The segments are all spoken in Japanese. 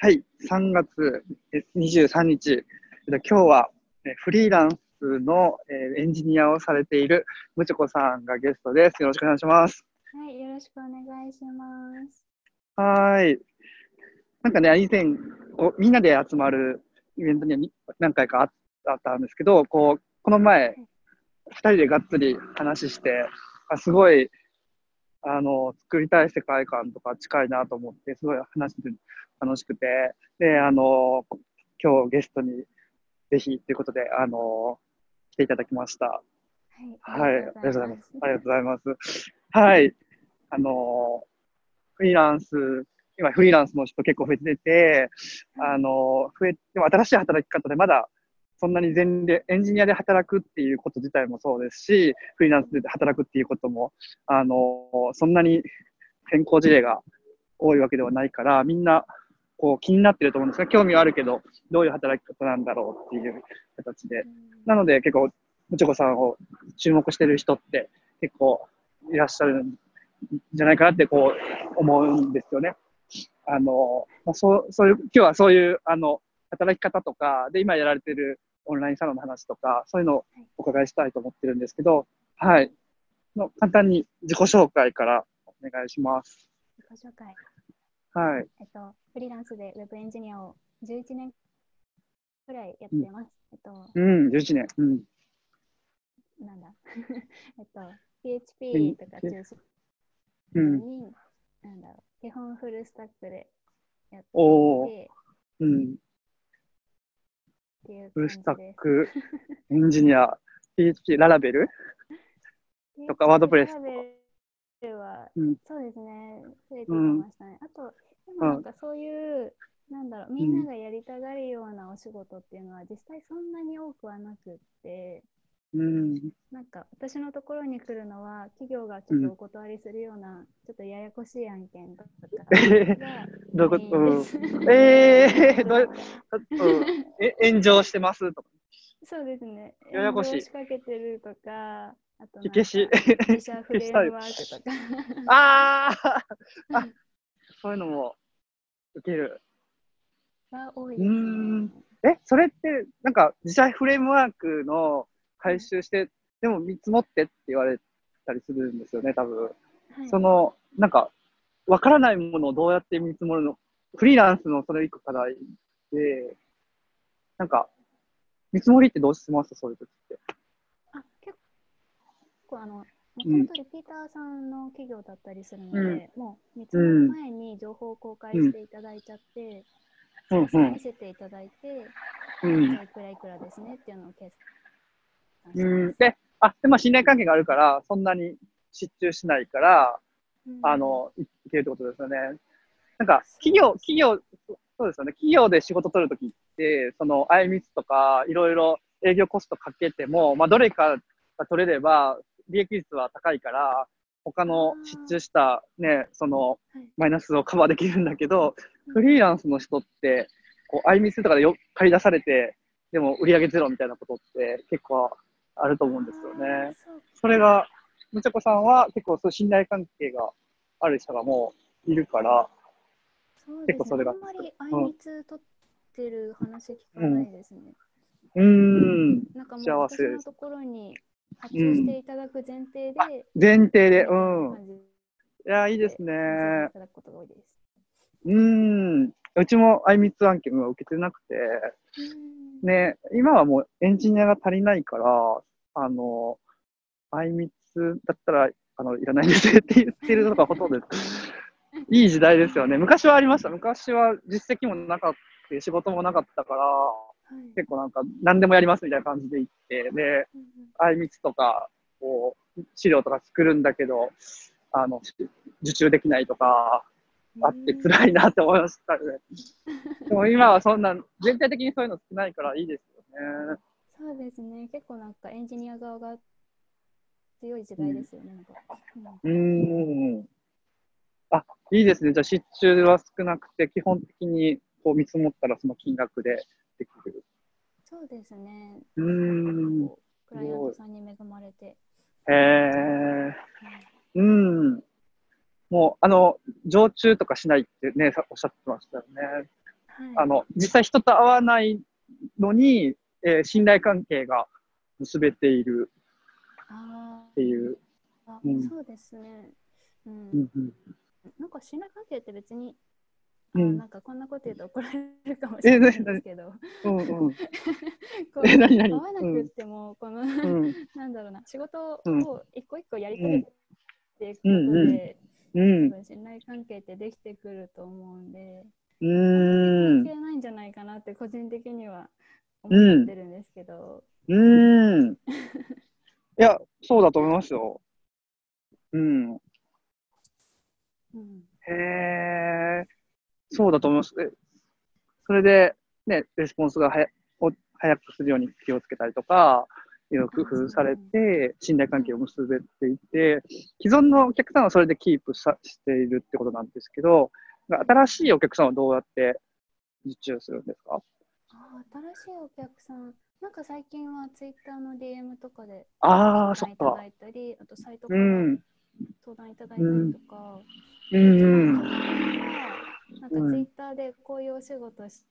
はい、3月23日、今日はフリーランスのエンジニアをされているむちょこさんがゲストです。よろしくお願いします。はい、よろしくお願いします。はい。なんかね、以前、こうみんなで集まるイベントにはに何回かあったんですけど、こう、この前、2人でがっつり話して、あすごい、あの、作りたい世界観とか近いなと思って、すごい話して楽しくて、で、あの、今日ゲストにぜひということで、あの、来ていただきました。はい、ありがとうございます。ありがとうございます。はい、あの、フリーランス、今フリーランスの人結構増えてて、あの、増え、でも新しい働き方でまだそんなに全で、エンジニアで働くっていうこと自体もそうですし、フリーランスで働くっていうことも、あの、そんなに先行事例が多いわけではないから、みんな、こう気になってると思うんですが、興味はあるけど、どういう働き方なんだろうっていう形で。なので結構、むちょこさんを注目してる人って結構いらっしゃるんじゃないかなってこう思うんですよね。あの、まあ、そう、そういう、今日はそういう、あの、働き方とか、で、今やられてるオンラインサロンの話とか、そういうのをお伺いしたいと思ってるんですけど、はい。の簡単に自己紹介からお願いします。自己紹介。はい。えっと、フリーランスでウェブエンジニアを11年くらいやってます。えっと、うん、11年。うん。なんだ。えっと、PHP とか中心うん。に、なんだろう、基本フルスタックでやっててうん。フルスタッ。ク、エンジニア、PHP、ララベル？とかワードプレスとか？は、うん。そうですね、増えてきましたね。あと、でもなんかそういう、なんだろう、みんながやりたがるようなお仕事っていうのは、実際そんなに多くはなくって、うん。なんか私のところに来るのは、企業がちょっとお断りするような、ちょっとややこしい案件とかが どういうこうん えー、どうえ 炎上してます？とか。そうですね。ややこしい仕掛けてるとか、あと火消し自社フレームワークとか。あーあ、そういうのも受ける。が多いうーですんね。え、それって、なんか自社フレームワークの回収して、でも見積もってって言われたりするんですよね、多分。はい。その、なんか、わからないものをどうやって見積もるのフリーランスのそれ一個課題で、なんか、見積もりってどうします？そういう時って。あ結構あの、もとリピーターさんの企業だったりするので、もう見積もる前に情報を公開していただいちゃって、うん。見せていただいて、うん。いくらいくらですねっていうのを計うん。で、あ、でも信頼関係があるから、そんなに失注しないから、うんあ、の、いいけるってことですよね。なんか、企業、企業、そうですよね。企業で仕事取るときって、その、あいみつとか、いろいろ営業コストかけても、まあ、どれかが取れれば、利益率は高いから、他の失注したね、そのはい、マイナスをカバーできるんだけど、フリーランスの人って、こう、あいみつとかでよ借り出されて、でも売り上げゼロみたいなことって結構あると思うんですよね。それが、みちょこさんは結構そう信頼関係がある人がもういるから、ね。結構それがあんまりあいみつ取ってる話聞かないですね。うーん、なんかもう幸私のところに発注していただく前提で、前提で、うんいや、いいですね。いただくことが多いです。うーん。うちもあいみつ案件は受けてなくて、うんね、今はもうエンジニアが足りないから、あの、あいみつだったら、あの、いらないんですって言ってるのがほとんどです。いい時代ですよね。昔はありました。昔は実績もなかった、仕事もなかったから、はい結構なんか何でもやりますみたいな感じで行って、で、あいみつとか、こう、資料とか作るんだけど、あの、受注できないとか、あって辛いなって思いましたね。でも今はそんな、全体的にそういうの少ないからいいですよね。そうですね。結構なんかエンジニア側が強い時代ですよね。うんうーん。あ、いいですね。じゃあ、失注は少なくて、基本的にこう見積もったらその金額でできる。そうですね。うーん。クライアントさんに恵まれて。へえ。うん。もう、あの、常駐とかしないってね、さおっしゃってましたよね。はい、あの、実際人と会わないのに、えー信頼関係が結べているあっていう。あ、うん。そうですね。うん。うんうん。なんか信頼関係って別に、あうん。なんかこんなこと言うと怒られるかもしれないんですけど、うんうん。こう会わなくっても、この、うん。なんだろうな、仕事うん。を一個一個やり遂げていくことうんうん。で、うん信頼関係ってできてくると思うんで、うーん関係ないんじゃないかなって個人的には思ってるんですけど、うーん。いや、そうだと思いますよ。うん。うんへえ、そうだと思います。えそれで、ね、レスポンスがはやを早くするように気をつけたりとか、いろいろ工夫されて、信頼関係を結べていて、既存のお客さんはそれでキープさしているってことなんですけど、新しいお客さんはどうやって受注するんですか？新しいお客さん、なんか最近はツイッターの DM とかでああ、そっか相談いただ。いたり、あとサイトからうん。相談いただいたりとか、うんうん。なんかツイッターでこういうお仕事し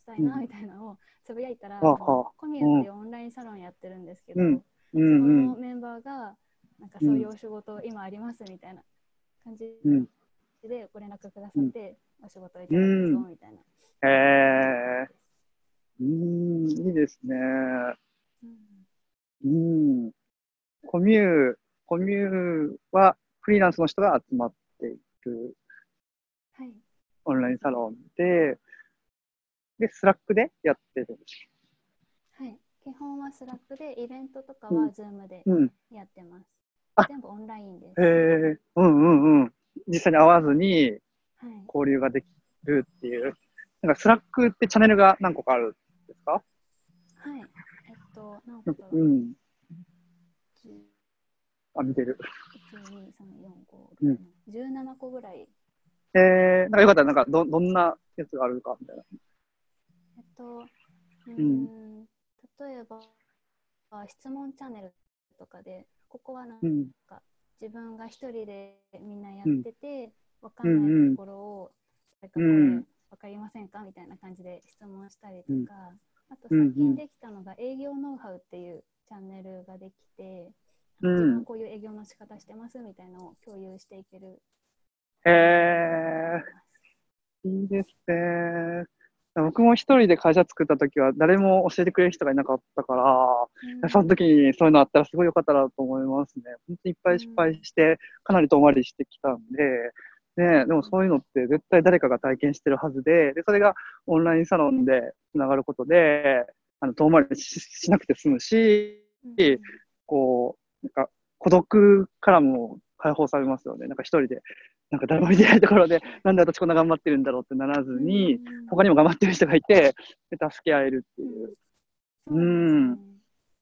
したいなみたいなのをつぶやいたら、はあはあコミュっていうオンラインサロンやってるんですけど、うんうそんうんの。メンバーがなんかそういうお仕事今ありますみたいな感じうんでご連絡くださって、お仕事いただくぞみたいな。へえ。うーん、いいですね。うんうん。コミュー、コミューはフリーランスの人が集まっているはい、オンラインサロンで、で、 Slack でやってるんです。はい、基本は Slack でイベントとかはうん Zoom でうん。やってます。あ全部オンラインです。へえ。うんうんうん。実際に会わずにはい、交流ができるっていう。なんか Slack ってチャンネルが何個かあるんですか？はい、えっと、何個だろう、うん。10あ、見てる。1、2、3、4、うん5、6、17個ぐらい。えー、なんかよかったら、なんかど、どんなやつがあるかみたいな。と、うんん、例えば、あ質問チャンネルとかで、ここはなんかうん。自分が一人でみんなやってて、わかうんんうんないところを、誰かこれうんわかりませんかみたいな感じで質問したりとか、あとうんうん最近できたのが営業ノウハウっていうチャンネルができて、うん自分はこういう営業の仕方してますみたいなのを共有していける。へえー、いいですね。僕も一人で会社作った時は誰も教えてくれる人がいなかったから、うんその時にそういうのあったらすごい良かったなと思いますね。本当にいっぱい失敗して、かなり遠回りしてきたんで、ね、でもそういうのって絶対誰かが体験してるはずで、で、それがオンラインサロンでつながることで、あの、遠回りししなくて済むし、うんこう、なんか孤独からも解放されますよね。なんか一人で、なんか誰も見てないところで、なんで私こんな頑張ってるんだろうってならずに、うん他にも頑張ってる人がいて、で助け合えるっていう。そうですね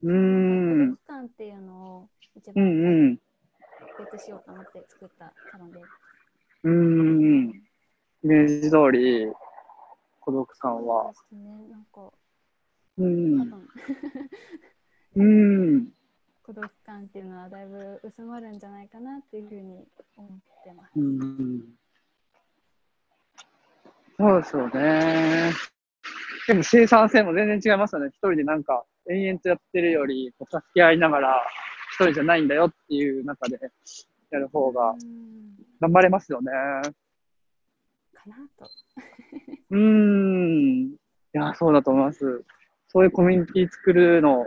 うーん。孤独感っていうのを一う番んうん。解決しようと思って作ったサロンで。うーん。イメージ通り、孤独感は。そうですね、なんかう多ん。分うん。孤独感っていうのはだいぶ薄まるんじゃないかなっていうふうに。うん。そうですよね。でも生産性も全然違いますよね。一人でなんか延々とやってるより、こう助け合いながら、一人じゃないんだよっていう中でやる方がうん頑張れますよね。かなと。うーん。いや、そうだと思います。そういうコミュニティ作るの、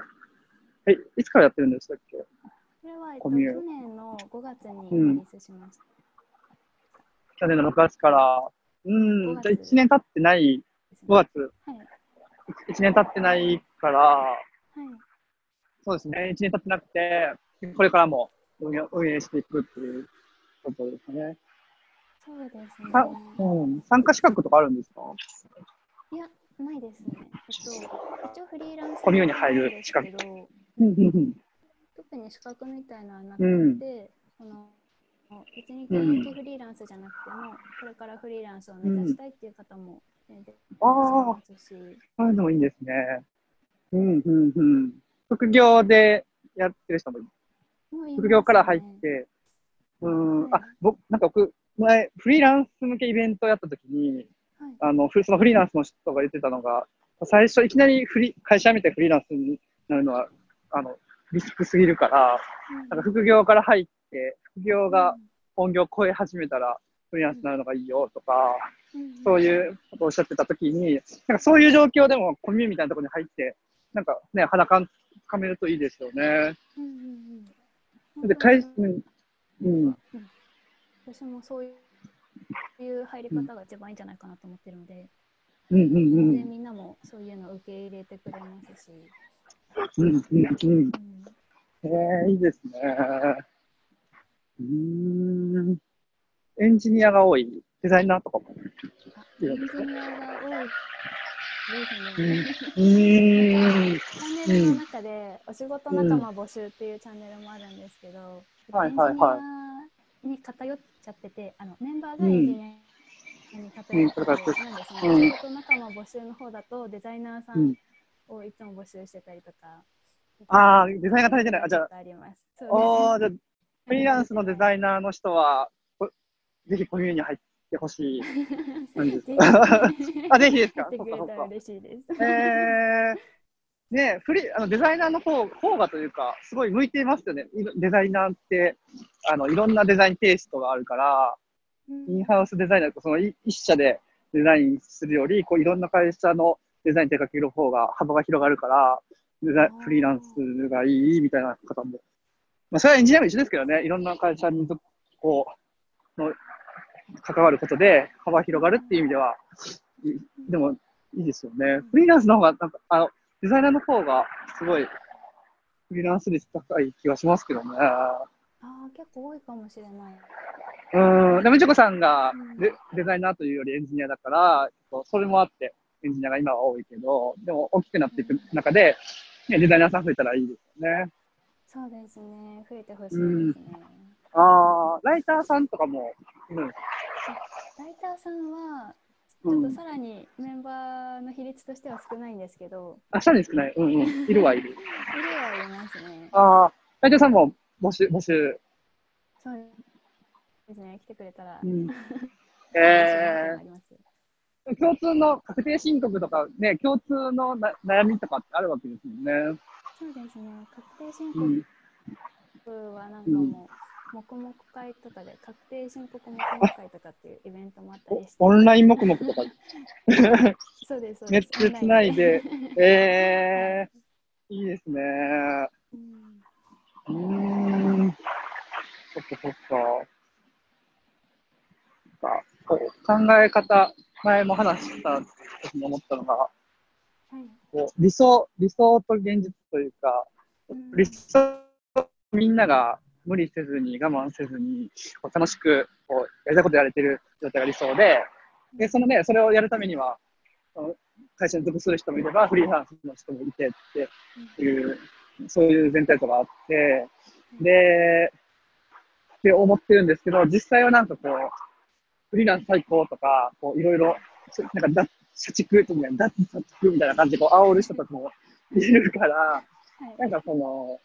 え、いつからやってるんでしたっけ？これは、えっと、去年の5月にうんリリースしました。去年の6月から。うん。じゃあ1年経ってない、ですね5月、はい。1年経ってないから、はい。そうですね、1年経ってなくて、これからも運営運営していくっていうことですね。そうですね。あうん、参加資格とかあるんですか？いや、ないですね。えっと、一応フリーランスコミュに入る資格特に資格みたいなのはなくて、うんその別に現役フリーランスじゃなくても、これからフリーランスを目指したいっていう方も全然いますし、そういうのもいいですね。うんうんうん。副業でやってる人もいいます。ね副業から入って、うん、はい。あ、僕、なんか僕、前、フリーランス向けイベントやったときに、あの、ふそのフリーランスの人が言ってたのが、最初いきなりフリ会社辞めてフリーランスになるのは、あの、リスクすぎるから、なんか副業から入って、副業が本業を超え始めたら、フリーランスになるのがいいよとか、そういうことをおっしゃってたときに、なんかそういう状況でもコミュみたいなところに入って、なんかね、肌感つかめるといいですよね。で、うん、うん、私もそういう入り方が一番いいんじゃないかなと思ってるので、うん、うん、うん。でみんなもそういうのを受け入れてくれますし、うん、うん、うん。うん。えー、いいですね。うーん。エンジニアが多い、デザイナーとかも。あエンジニアが多いですね。うーん。チャンネルの中でお仕事仲間募集っていうチャンネルもあるんですけど、はいはいはいに偏っちゃってて、あのメンバーがエンジニアに偏ってて、うんですね、うんお仕事仲間募集の方だとデザイナーさうんんをいつも募集してたりとか。あーデザインが足りてないあじゃああります。そうおー、じゃあフリーランスのデザイナーの人は、こぜひコミュニに入ってほしい 感じです あ、ぜひですか？そっかそっか。嬉しいです。えー、ねフリーあのデザイナーの方方がというか、すごい向いていますよね。デザイナーって、あの、いろんなデザインテイストがあるから、インハウスデザイナーとそのい一社でデザインするより、こういろんな会社のデザイン手掛ける方が幅が広がるから、デザフリーランスがいいみたいな方も。まあ、それはエンジニアも一緒ですけどね、いろんな会社にこう、の関わることで幅広がるっていう意味では、いでもいいですよね。フリーランスの方が、なんか、あの、デザイナーの方がすごい、フリーランス率高い気がしますけどね。ああ、結構多いかもしれない。うん、でも、みちょこさんがうんデデザイナーというよりエンジニアだから、それもあって、エンジニアが今は多いけど、でも大きくなっていく中で、ね、デザイナーさん増えたらいいですよね。そうですね。増えてほしいですね。ああ、ライターさんとかもいるんライターさんは、ちうんょっとさらにメンバーの比率としては少ないんですけど、あ、下に少ない。うんうん。いるはいる。いるはいますね。ああ、ライターさんも募集、募集。そうですね。来てくれたら。うん、えなりますー、共通の確定申告とかね、共通のな悩みとかってあるわけですもんね。そうですね。確定申うん。告はなんかもう、黙々会とかで、確定申告黙々会とかっていうイベントもあったりして。おオンライン黙々とか、そうです、そうネです。つないで、えー、いいですね。うん。そっかそっか。なんかこう考え方、前も話した時に思ったのが、はいこう理想、理想と現実というか、うん。理想、みんなが無理せずに我慢せずに、楽しくこうやりたいことやれてる状態が理想で、で、そのね、それをやるためには、会社に属する人もいれば、フリーランスの人もいてっていう、そういう前提とかあって、で、って思ってるんですけど、実際はなんかこう、フリーランス最高とか、こういろいろ、そなんか脱社畜とか、脱社畜みたいな感じでこう煽る人とかもいるから、はい。なんかその、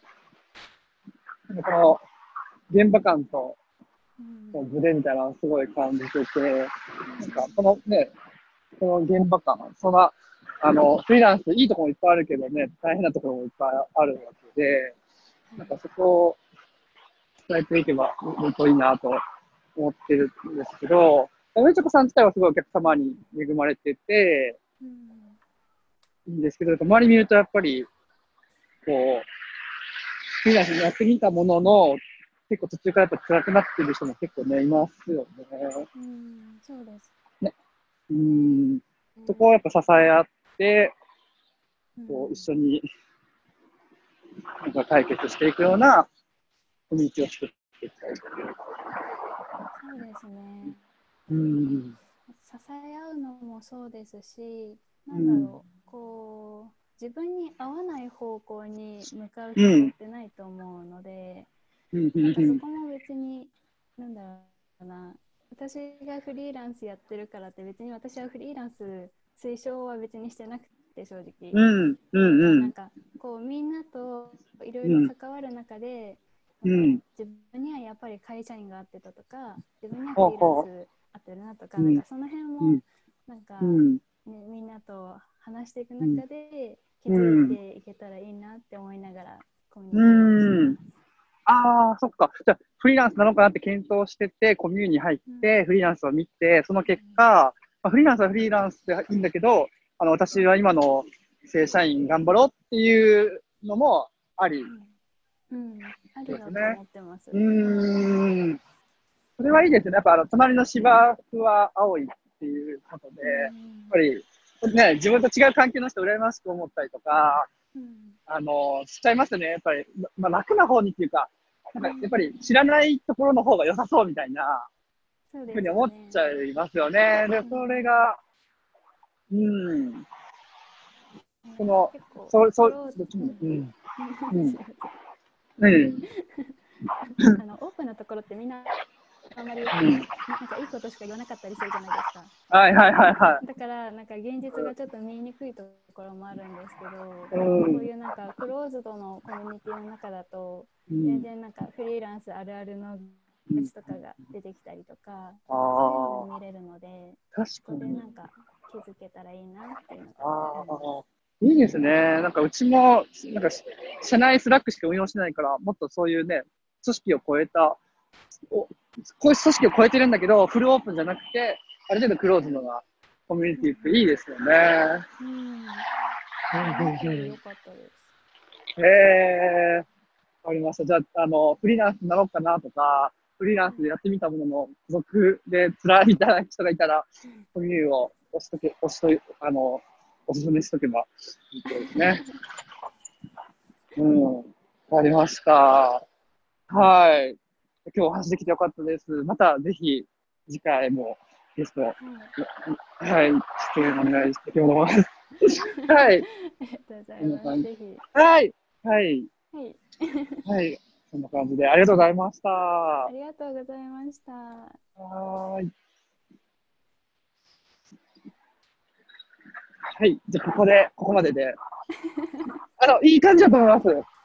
この現場感とうん。こうズレみたいなのをすごい感じてて、なんかこのね、この現場感、そんな、あの、フリーランスいいところもいっぱいあるけどね、大変なところもいっぱいあるわけで、なんかそこを伝えていけばいいといいなと思ってるんですけど、上ちょこさん自体はすごいお客様に恵まれてて、うんいいんですけど、周り見るとやっぱり、こう、フリーランスにやってみたものの、結構途中からやっぱ辛くなってる人も結構ね、いますよね。うんそうです。うん。そこをやっぱ支え合って、うんこう、一緒に、なんか解決していくようなコミュニティを作っていきたいという。そうですね。うん。支え合うのもそうですし、なんだろう、こう、自分に合わない方向に向かう人ってないと思うので、うん。うなんかん。そこも別に、なんだろうな、私がフリーランスやってるからって別に私はフリーランス推奨は別にしてなくて正直。うん。うん。うん。なんかこうみんなといろいろ関わる中で、うん自分にはやっぱり会社員が合ってたとか自分にはフリーランス合ってるなとか,、うんなんかその辺も、うんなんか、うん。ね、みんなと話していく中で気づいていけたらいいなって思いながらコミュニケー。ああ、そっか。じゃあ、フリーランスなのかなって検討してて、コミュに入って、フリーランスを見て、その結果、まあ、フリーランスはフリーランスでいいんだけど、あの、私は今の正社員頑張ろうっていうのもあり。うん、うん、ありだと思ってます。うーん。それはいいですね。やっぱ、あの、隣の芝生は青いっていうことで、やっぱり、ね、自分と違う環境の人羨ましく思ったりとか、うん、あの、しちゃいますね。やっぱり、まあ、楽な方にっていうか、なんかやっぱり知らないところの方が良さそうみたいなふうに思っちゃいますよね。で、それが、うん、そのそう、そうフロー、どっちも、うん、うんうん。うん、あのオープンなところってみんなあんまり、んなんかいいことしか言わなかったりするじゃないですか。はいはいはいはだからなんか現実がちょっと見えにくいところもあるんですけど、うんこういうなんかクローズドのコミュニティの中だと、い。う全ん、然なんかフリーランスあるあるのうん愚痴とかが出てきたりとか、あそういうのが見れるので、確かにな。んか気づけたらいいなっていうのあが。あ、いいですね。なんかうちも、なんか社内 Slack しか運用してないから、もっとそういうね、組織を超えた、おこういう組織を超えてるんだけど、フルオープンじゃなくて、ある程度クローズドなコミュニティっていいですよね。うん、よかったです。へえ、わかりました。じゃあ、あの、フリーランスになろうかなとか、フリーランスでやってみたものの、孤独で辛いみたいな人がいたら、コミュニを押しとけ、押しとい、あの、おすすめしとけばいいですね。うん、わかりました。はい。今日お話できてよかったです。またぜひ、次回もゲスト、はいはい、出演お願いしてきます。はい。ありがとうございます。ぜひ。はい。はい。はい。はい。そんな感じで、ありがとうございました。あはりがとうございました。ーい。はい。じゃあ、ここで、ここまでで。あの、いい感じだと思います。